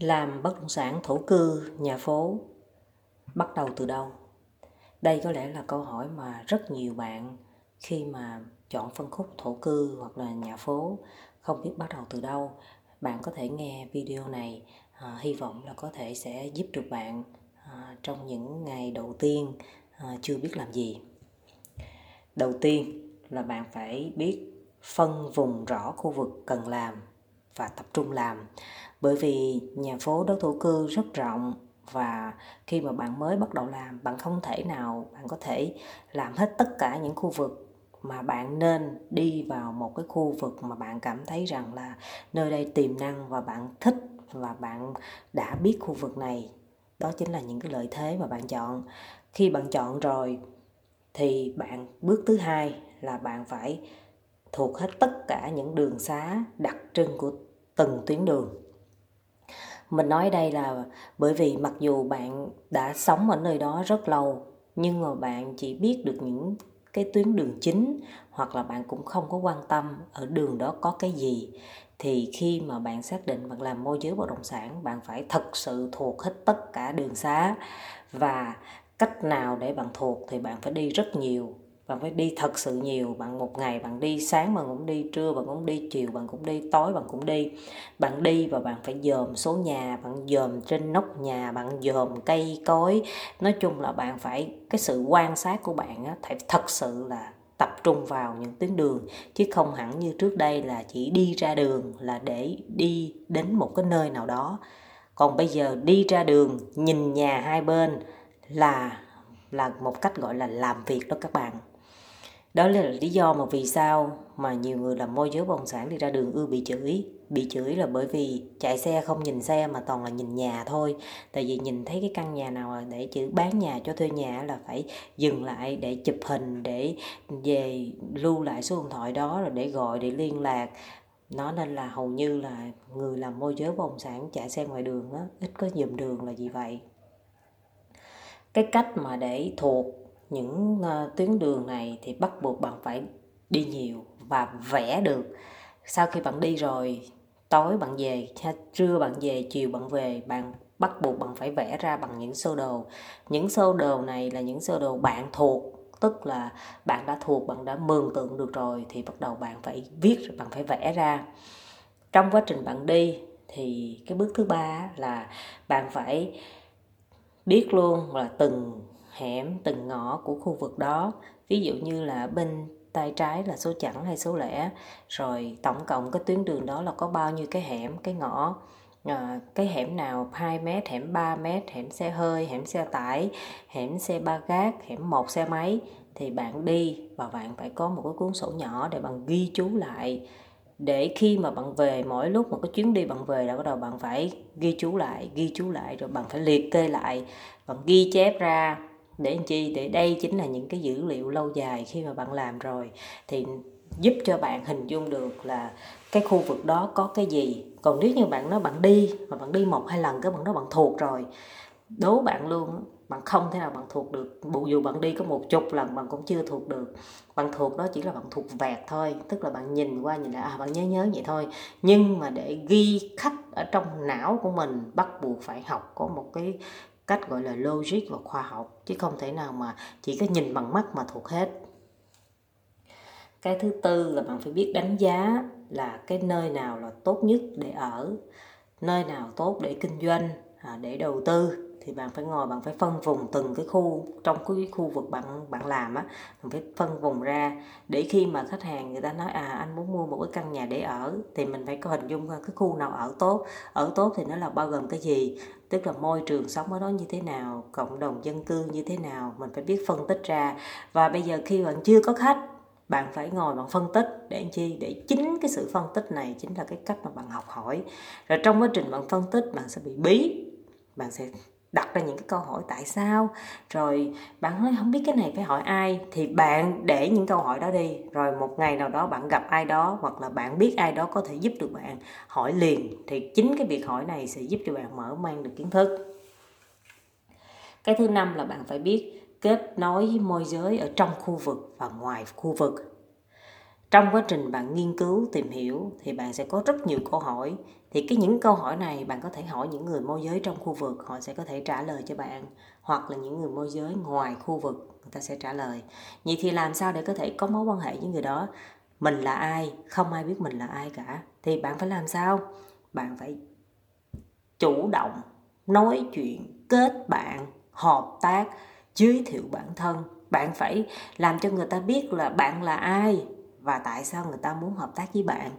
làm bất động sản thổ cư nhà phố. Bắt đầu từ đâu? Đây có lẽ là câu hỏi mà rất nhiều bạn khi mà chọn phân khúc thổ cư hoặc là nhà phố không biết bắt đầu từ đâu. Bạn có thể nghe video này à, hy vọng là có thể sẽ giúp được bạn à, trong những ngày đầu tiên à, chưa biết làm gì. Đầu tiên là bạn phải biết phân vùng rõ khu vực cần làm và tập trung làm bởi vì nhà phố đất thổ cư rất rộng và khi mà bạn mới bắt đầu làm, bạn không thể nào bạn có thể làm hết tất cả những khu vực mà bạn nên đi vào một cái khu vực mà bạn cảm thấy rằng là nơi đây tiềm năng và bạn thích và bạn đã biết khu vực này. Đó chính là những cái lợi thế mà bạn chọn. Khi bạn chọn rồi thì bạn, bước thứ hai là bạn phải thuộc hết tất cả những đường xá đặc trưng của từng tuyến đường mình nói đây là bởi vì mặc dù bạn đã sống ở nơi đó rất lâu, nhưng mà bạn chỉ biết được những cái tuyến đường chính, hoặc là bạn cũng không có quan tâm ở đường đó có cái gì. Thì khi mà bạn xác định bạn làm môi giới bất động sản, bạn phải thật sự thuộc hết tất cả đường xá. Và cách nào để bạn thuộc thì bạn phải đi rất nhiều bạn phải đi thật sự nhiều bạn một ngày bạn đi sáng bạn cũng đi trưa bạn cũng đi chiều bạn cũng đi tối bạn cũng đi. Bạn đi và bạn phải dòm số nhà bạn dòm trên nóc nhà bạn dòm cây cối. Nói chung là bạn phải cái sự quan sát của bạn á, phải thật sự là tập trung vào những tuyến đường chứ không hẳn như trước đây là chỉ đi ra đường là để đi đến một cái nơi nào đó. Còn bây giờ đi ra đường nhìn nhà hai bên là là một cách gọi là làm việc đó các bạn đó là lý do mà vì sao mà nhiều người làm môi giới bất động sản đi ra đường ưa bị chửi. Bị chửi là bởi vì chạy xe không nhìn xe mà toàn là nhìn nhà thôi. Tại vì nhìn thấy cái căn nhà nào để chữ bán nhà cho thuê nhà là phải dừng lại để chụp hình, để về lưu lại số điện thoại đó rồi để gọi, để liên lạc. Nó nên là hầu như là người làm môi giới bất động sản chạy xe ngoài đường á, ít có dùm đường là gì vậy. Cái cách mà để thuộc những uh, tuyến đường này thì bắt buộc bạn phải đi nhiều và vẽ được. Sau khi bạn đi rồi tối bạn về trưa bạn về chiều bạn về bạn bắt buộc bạn phải vẽ ra bằng những sơ đồ. Những sơ đồ này là những sơ đồ bạn thuộc tức là bạn đã thuộc bạn đã mường tượng được rồi thì bắt đầu bạn phải viết bạn phải vẽ ra. Trong quá trình bạn đi thì cái bước thứ ba là bạn phải biết luôn là từng hẻm từng ngõ của khu vực đó. Ví dụ như là bên tay trái là số chẵn hay số lẻ. Rồi tổng cộng cái tuyến đường đó là có bao nhiêu cái hẻm cái ngõ. À, cái hẻm nào 2 mét hẻm 3 mét hẻm xe hơi hẻm xe tải hẻm xe ba gác hẻm một xe máy. Thì bạn đi và bạn phải có một cái cuốn sổ nhỏ để bạn ghi chú lại. Để khi mà bạn về mỗi lúc một cái chuyến đi bạn về là bắt đầu bạn phải ghi chú lại ghi chú lại rồi bạn phải liệt kê lại. Bạn ghi chép ra để làm chi? Để đây chính là những cái dữ liệu lâu dài khi mà bạn làm rồi. Thì giúp cho bạn hình dung được là cái khu vực đó có cái gì. Còn nếu như bạn nói bạn đi, mà bạn đi một, hai lần cái bạn đó bạn thuộc rồi, đố bạn luôn, bạn không thể nào bạn thuộc được. Dù bạn đi có một chục lần, bạn cũng chưa thuộc được. Bạn thuộc đó chỉ là bạn thuộc vẹt thôi, tức là bạn nhìn qua nhìn lại à bạn nhớ nhớ vậy thôi. Nhưng mà để ghi khắc ở trong não của mình, bắt buộc phải học có một cái cách gọi là logic và khoa học, chứ không thể nào mà chỉ có nhìn bằng mắt mà thuộc hết. Cái thứ tư là bạn phải biết đánh giá là cái nơi nào là tốt nhất để ở, nơi nào tốt để kinh doanh à, để đầu tư thì bạn phải ngồi, bạn phải phân vùng từng cái khu, trong cái khu vực bạn bạn làm á, bạn phải phân vùng ra để khi mà khách hàng người ta nói à anh muốn mua một cái căn nhà để ở, thì mình phải có hình dung cái khu nào ở tốt. Ở tốt thì nó là bao gồm cái gì? Tức là môi trường sống ở đó như thế nào, cộng đồng dân cư như thế nào, mình phải biết phân tích ra. Và bây giờ khi bạn chưa có khách, bạn phải ngồi bạn phân tích để làm chi? Để chính cái sự phân tích này chính là cái cách mà bạn học hỏi. Rồi trong quá trình bạn phân tích, bạn sẽ bị bí, bạn sẽ đặt ra những cái câu hỏi tại sao? Rồi bạn nói không biết cái này phải hỏi ai? Thì bạn để những câu hỏi đó đi, rồi một ngày nào đó bạn gặp ai đó hoặc là bạn biết ai đó có thể giúp được bạn, hỏi liền. Thì chính cái việc hỏi này sẽ giúp cho bạn mở mang được kiến thức. Cái thứ năm là bạn phải biết kết nối với môi giới ở trong khu vực và ngoài khu vực trong quá trình bạn nghiên cứu, tìm hiểu, thì bạn sẽ có rất nhiều câu hỏi. Thì cái những câu hỏi này bạn có thể hỏi những người môi giới trong khu vực, họ sẽ có thể trả lời cho bạn. Hoặc là những người môi giới ngoài khu vực, người ta sẽ trả lời. Vậy thì làm sao để có thể có mối quan hệ với người đó? Mình là ai? Không ai biết mình là ai cả. Thì bạn phải làm sao? Bạn phải chủ động nói chuyện, kết bạn, hợp tác, giới thiệu bản thân. Bạn phải làm cho người ta biết là bạn là ai và tại sao người ta muốn hợp tác với bạn?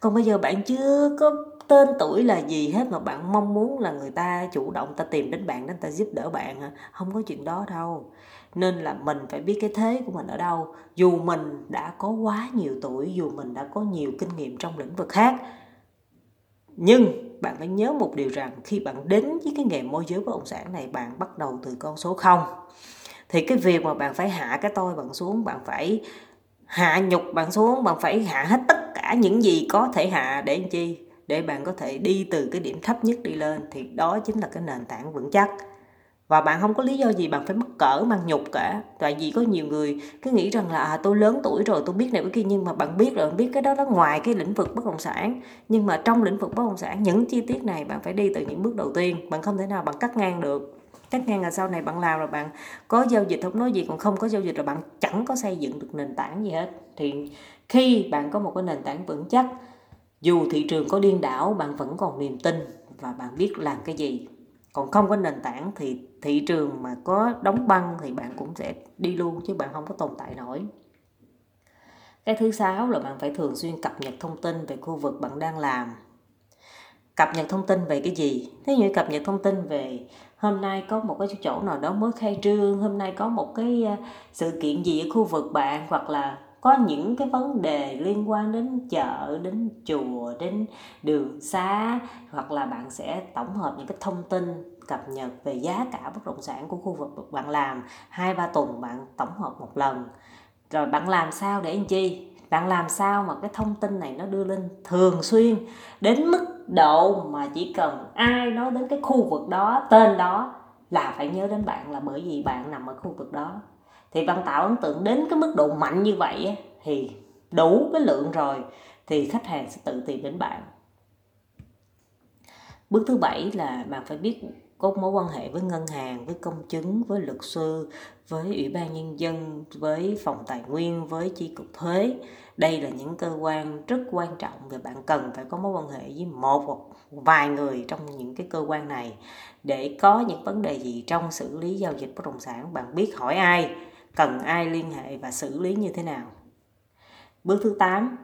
Còn bây giờ bạn chưa có tên tuổi là gì hết mà bạn mong muốn là người ta chủ động ta tìm đến bạn để ta giúp đỡ bạn hả? Không có chuyện đó đâu. Nên là mình phải biết cái thế của mình ở đâu. Dù mình đã có quá nhiều tuổi, dù mình đã có nhiều kinh nghiệm trong lĩnh vực khác, nhưng bạn phải nhớ một điều rằng khi bạn đến với cái nghề môi giới bất động sản này, bạn bắt đầu từ con số không. Thì cái việc mà bạn phải hạ cái tôi bạn xuống, bạn phải hạ nhục bạn xuống bạn phải hạ hết tất cả những gì có thể hạ để làm chi? Để bạn có thể đi từ cái điểm thấp nhất đi lên thì đó chính là cái nền tảng vững chắc. Và bạn không có lý do gì bạn phải mắc cỡ mang nhục cả. Tại vì có nhiều người cứ nghĩ rằng là à, tôi lớn tuổi rồi tôi biết này cái kia nhưng mà bạn biết rồi bạn biết cái đó nó ngoài cái lĩnh vực bất động sản. Nhưng mà trong lĩnh vực bất động sản những chi tiết này bạn phải đi từ những bước đầu tiên. Bạn không thể nào bạn cắt ngang được cắt ngang là sau này bạn làm rồi bạn có giao dịch không? Nói gì còn không có giao dịch là bạn chẳng có xây dựng được nền tảng gì hết. Thì khi bạn có một cái nền tảng vững chắc, dù thị trường có điên đảo, bạn vẫn còn niềm tin và bạn biết làm cái gì. Còn không có nền tảng thì thị trường mà có đóng băng thì bạn cũng sẽ đi luôn chứ bạn không có tồn tại nổi. Cái thứ sáu là bạn phải thường xuyên cập nhật thông tin về khu vực bạn đang làm. Cập nhật thông tin về cái gì? Thế như cập nhật thông tin về hôm nay có một cái chỗ nào đó mới khai trương, hôm nay có một cái à, sự kiện gì ở khu vực bạn, hoặc là có những cái vấn đề liên quan đến chợ, đến chùa, đến đường xá, hoặc là bạn sẽ tổng hợp những cái thông tin cập nhật về giá cả bất động sản của khu vực bạn làm. Hai ba tuần bạn tổng hợp một lần. Rồi bạn làm sao để làm chi? Bạn làm sao mà cái thông tin này nó đưa lên thường xuyên? Đến mức độ mà chỉ cần ai nói đến cái khu vực đó, tên đó là phải nhớ đến bạn là bởi vì bạn nằm ở khu vực đó. Thì bạn tạo ấn tượng đến cái mức độ mạnh như vậy thì đủ cái lượng rồi, thì khách hàng sẽ tự tìm đến bạn. Bước thứ bảy là bạn phải biết có mối quan hệ với ngân hàng, với công chứng, với luật sư, với ủy ban nhân dân, với phòng tài nguyên, với chi cục thuế đây là những cơ quan rất quan trọng và bạn cần phải có mối quan hệ với một hoặc vài người trong những cái cơ quan này để có những vấn đề gì trong xử lý giao dịch bất động sản. Bạn biết hỏi ai, cần ai liên hệ và xử lý như thế nào. Bước thứ 8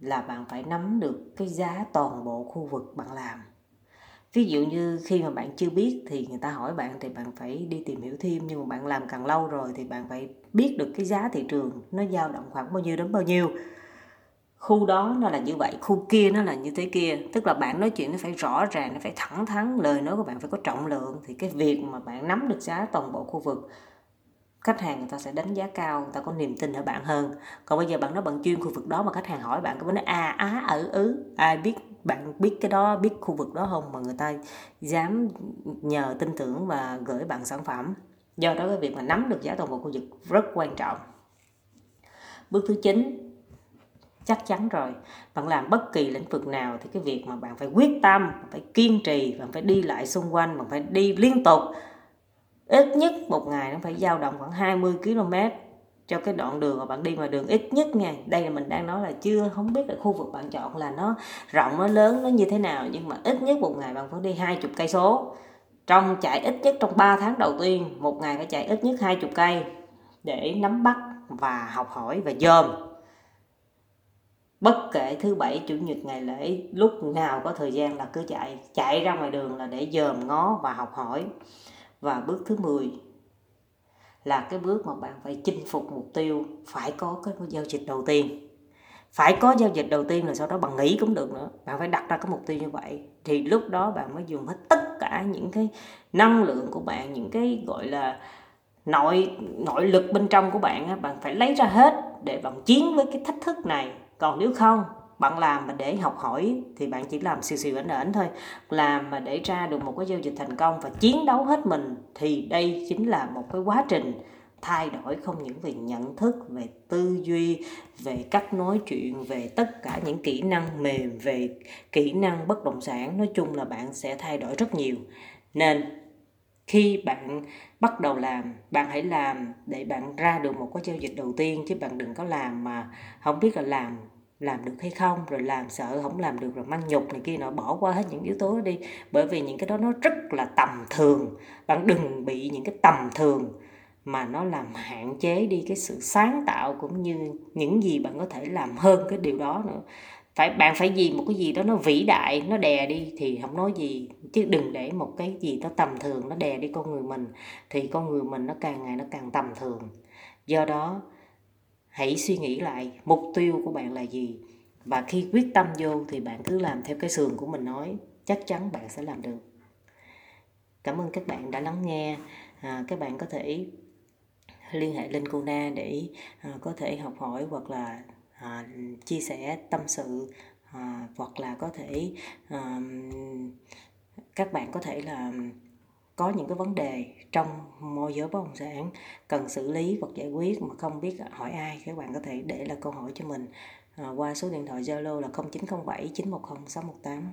là bạn phải nắm được cái giá toàn bộ khu vực bạn làm ví dụ như khi mà bạn chưa biết thì người ta hỏi bạn thì bạn phải đi tìm hiểu thêm, nhưng mà bạn làm càng lâu rồi thì bạn phải biết được cái giá thị trường nó dao động khoảng bao nhiêu đến bao nhiêu. Khu đó nó là như vậy, khu kia nó là như thế kia. Tức là bạn nói chuyện nó phải rõ ràng, nó phải thẳng thắn, lời nói của bạn phải có trọng lượng thì cái việc mà bạn nắm được giá toàn bộ khu vực, khách hàng người ta sẽ đánh giá cao, người ta có niềm tin ở bạn hơn. Còn bây giờ bạn nói bạn chuyên khu vực đó mà khách hàng hỏi bạn có đề a á ở ứ, ai biết bạn biết cái đó, biết khu vực đó không mà người ta dám nhờ tin tưởng và gửi bạn sản phẩm. Do đó cái việc mà nắm được giá toàn bộ khu vực rất quan trọng. Bước thứ 9 chắc chắn rồi. Bạn làm bất kỳ lĩnh vực nào thì cái việc mà bạn phải quyết tâm phải kiên trì, bạn phải đi lại xung quanh, bạn phải đi liên tục. Ít nhất một ngày nó phải dao động khoảng 20 km cho cái đoạn đường mà bạn đi mà đường ít nhất nha. Đây là mình đang nói là chưa, không biết là khu vực bạn chọn là nó rộng, nó lớn, nó như thế nào, nhưng mà ít nhất một ngày bạn phải đi hai chục cây số. Trong chạy ít nhất trong 3 tháng đầu tiên, một ngày phải chạy ít nhất hai chục cây để nắm bắt và học hỏi và dòm. Bất kể thứ bảy, chủ nhật, ngày lễ, lúc nào có thời gian là cứ chạy. Chạy ra ngoài đường là để dòm ngó và học hỏi. Và bước thứ 10 là cái bước mà bạn phải chinh phục mục tiêu, phải có cái giao dịch đầu tiên. Phải có giao dịch đầu tiên rồi sau đó bạn nghĩ cũng được nữa. Bạn phải đặt ra cái mục tiêu như vậy. Thì lúc đó bạn mới dùng hết tất cả những cái năng lượng của bạn, những cái gọi là nội nội lực bên trong của bạn bạn phải lấy ra hết để bạn chiến với cái thách thức này. Còn nếu không bạn làm mà để học hỏi thì bạn chỉ làm xìu xìu ảnh ảnh thôi. Làm mà để ra được một cái giao dịch thành công và chiến đấu hết mình thì đây chính là một cái quá trình thay đổi không những về nhận thức, về tư duy, về cách nói chuyện, về tất cả những kỹ năng mềm, về kỹ năng bất động sản. Nói chung là bạn sẽ thay đổi rất nhiều. Nên khi bạn bắt đầu làm, bạn hãy làm để bạn ra được một cái giao dịch đầu tiên chứ bạn đừng có làm mà không biết là làm làm được hay không, rồi làm sợ không làm được, rồi mang nhục này kia nọ, bỏ qua hết những yếu tố đó đi. Bởi vì những cái đó nó rất là tầm thường. Bạn đừng bị những cái tầm thường mà nó làm hạn chế đi cái sự sáng tạo cũng như những gì bạn có thể làm hơn cái điều đó nữa. Phải, bạn phải gì một cái gì đó nó vĩ đại, nó đè đi thì không nói gì. Chứ đừng để một cái gì đó tầm thường nó đè đi con người mình, thì con người mình nó càng ngày nó càng tầm thường. Do đó hãy suy nghĩ lại mục tiêu của bạn là gì? Và khi quyết tâm vô thì bạn cứ làm theo cái sườn của mình nói chắc chắn bạn sẽ làm được. Cảm ơn các bạn đã lắng nghe. À, các bạn có thể liên hệ lên na để à, có thể học hỏi hoặc là à, chia sẻ tâm sự à, hoặc là có thể à, các bạn có thể là có những cái vấn đề trong môi giới bất động sản cần xử lý hoặc giải quyết mà không biết hỏi ai các bạn có thể để là câu hỏi cho mình à, qua số điện thoại Zalo là 0907 910 618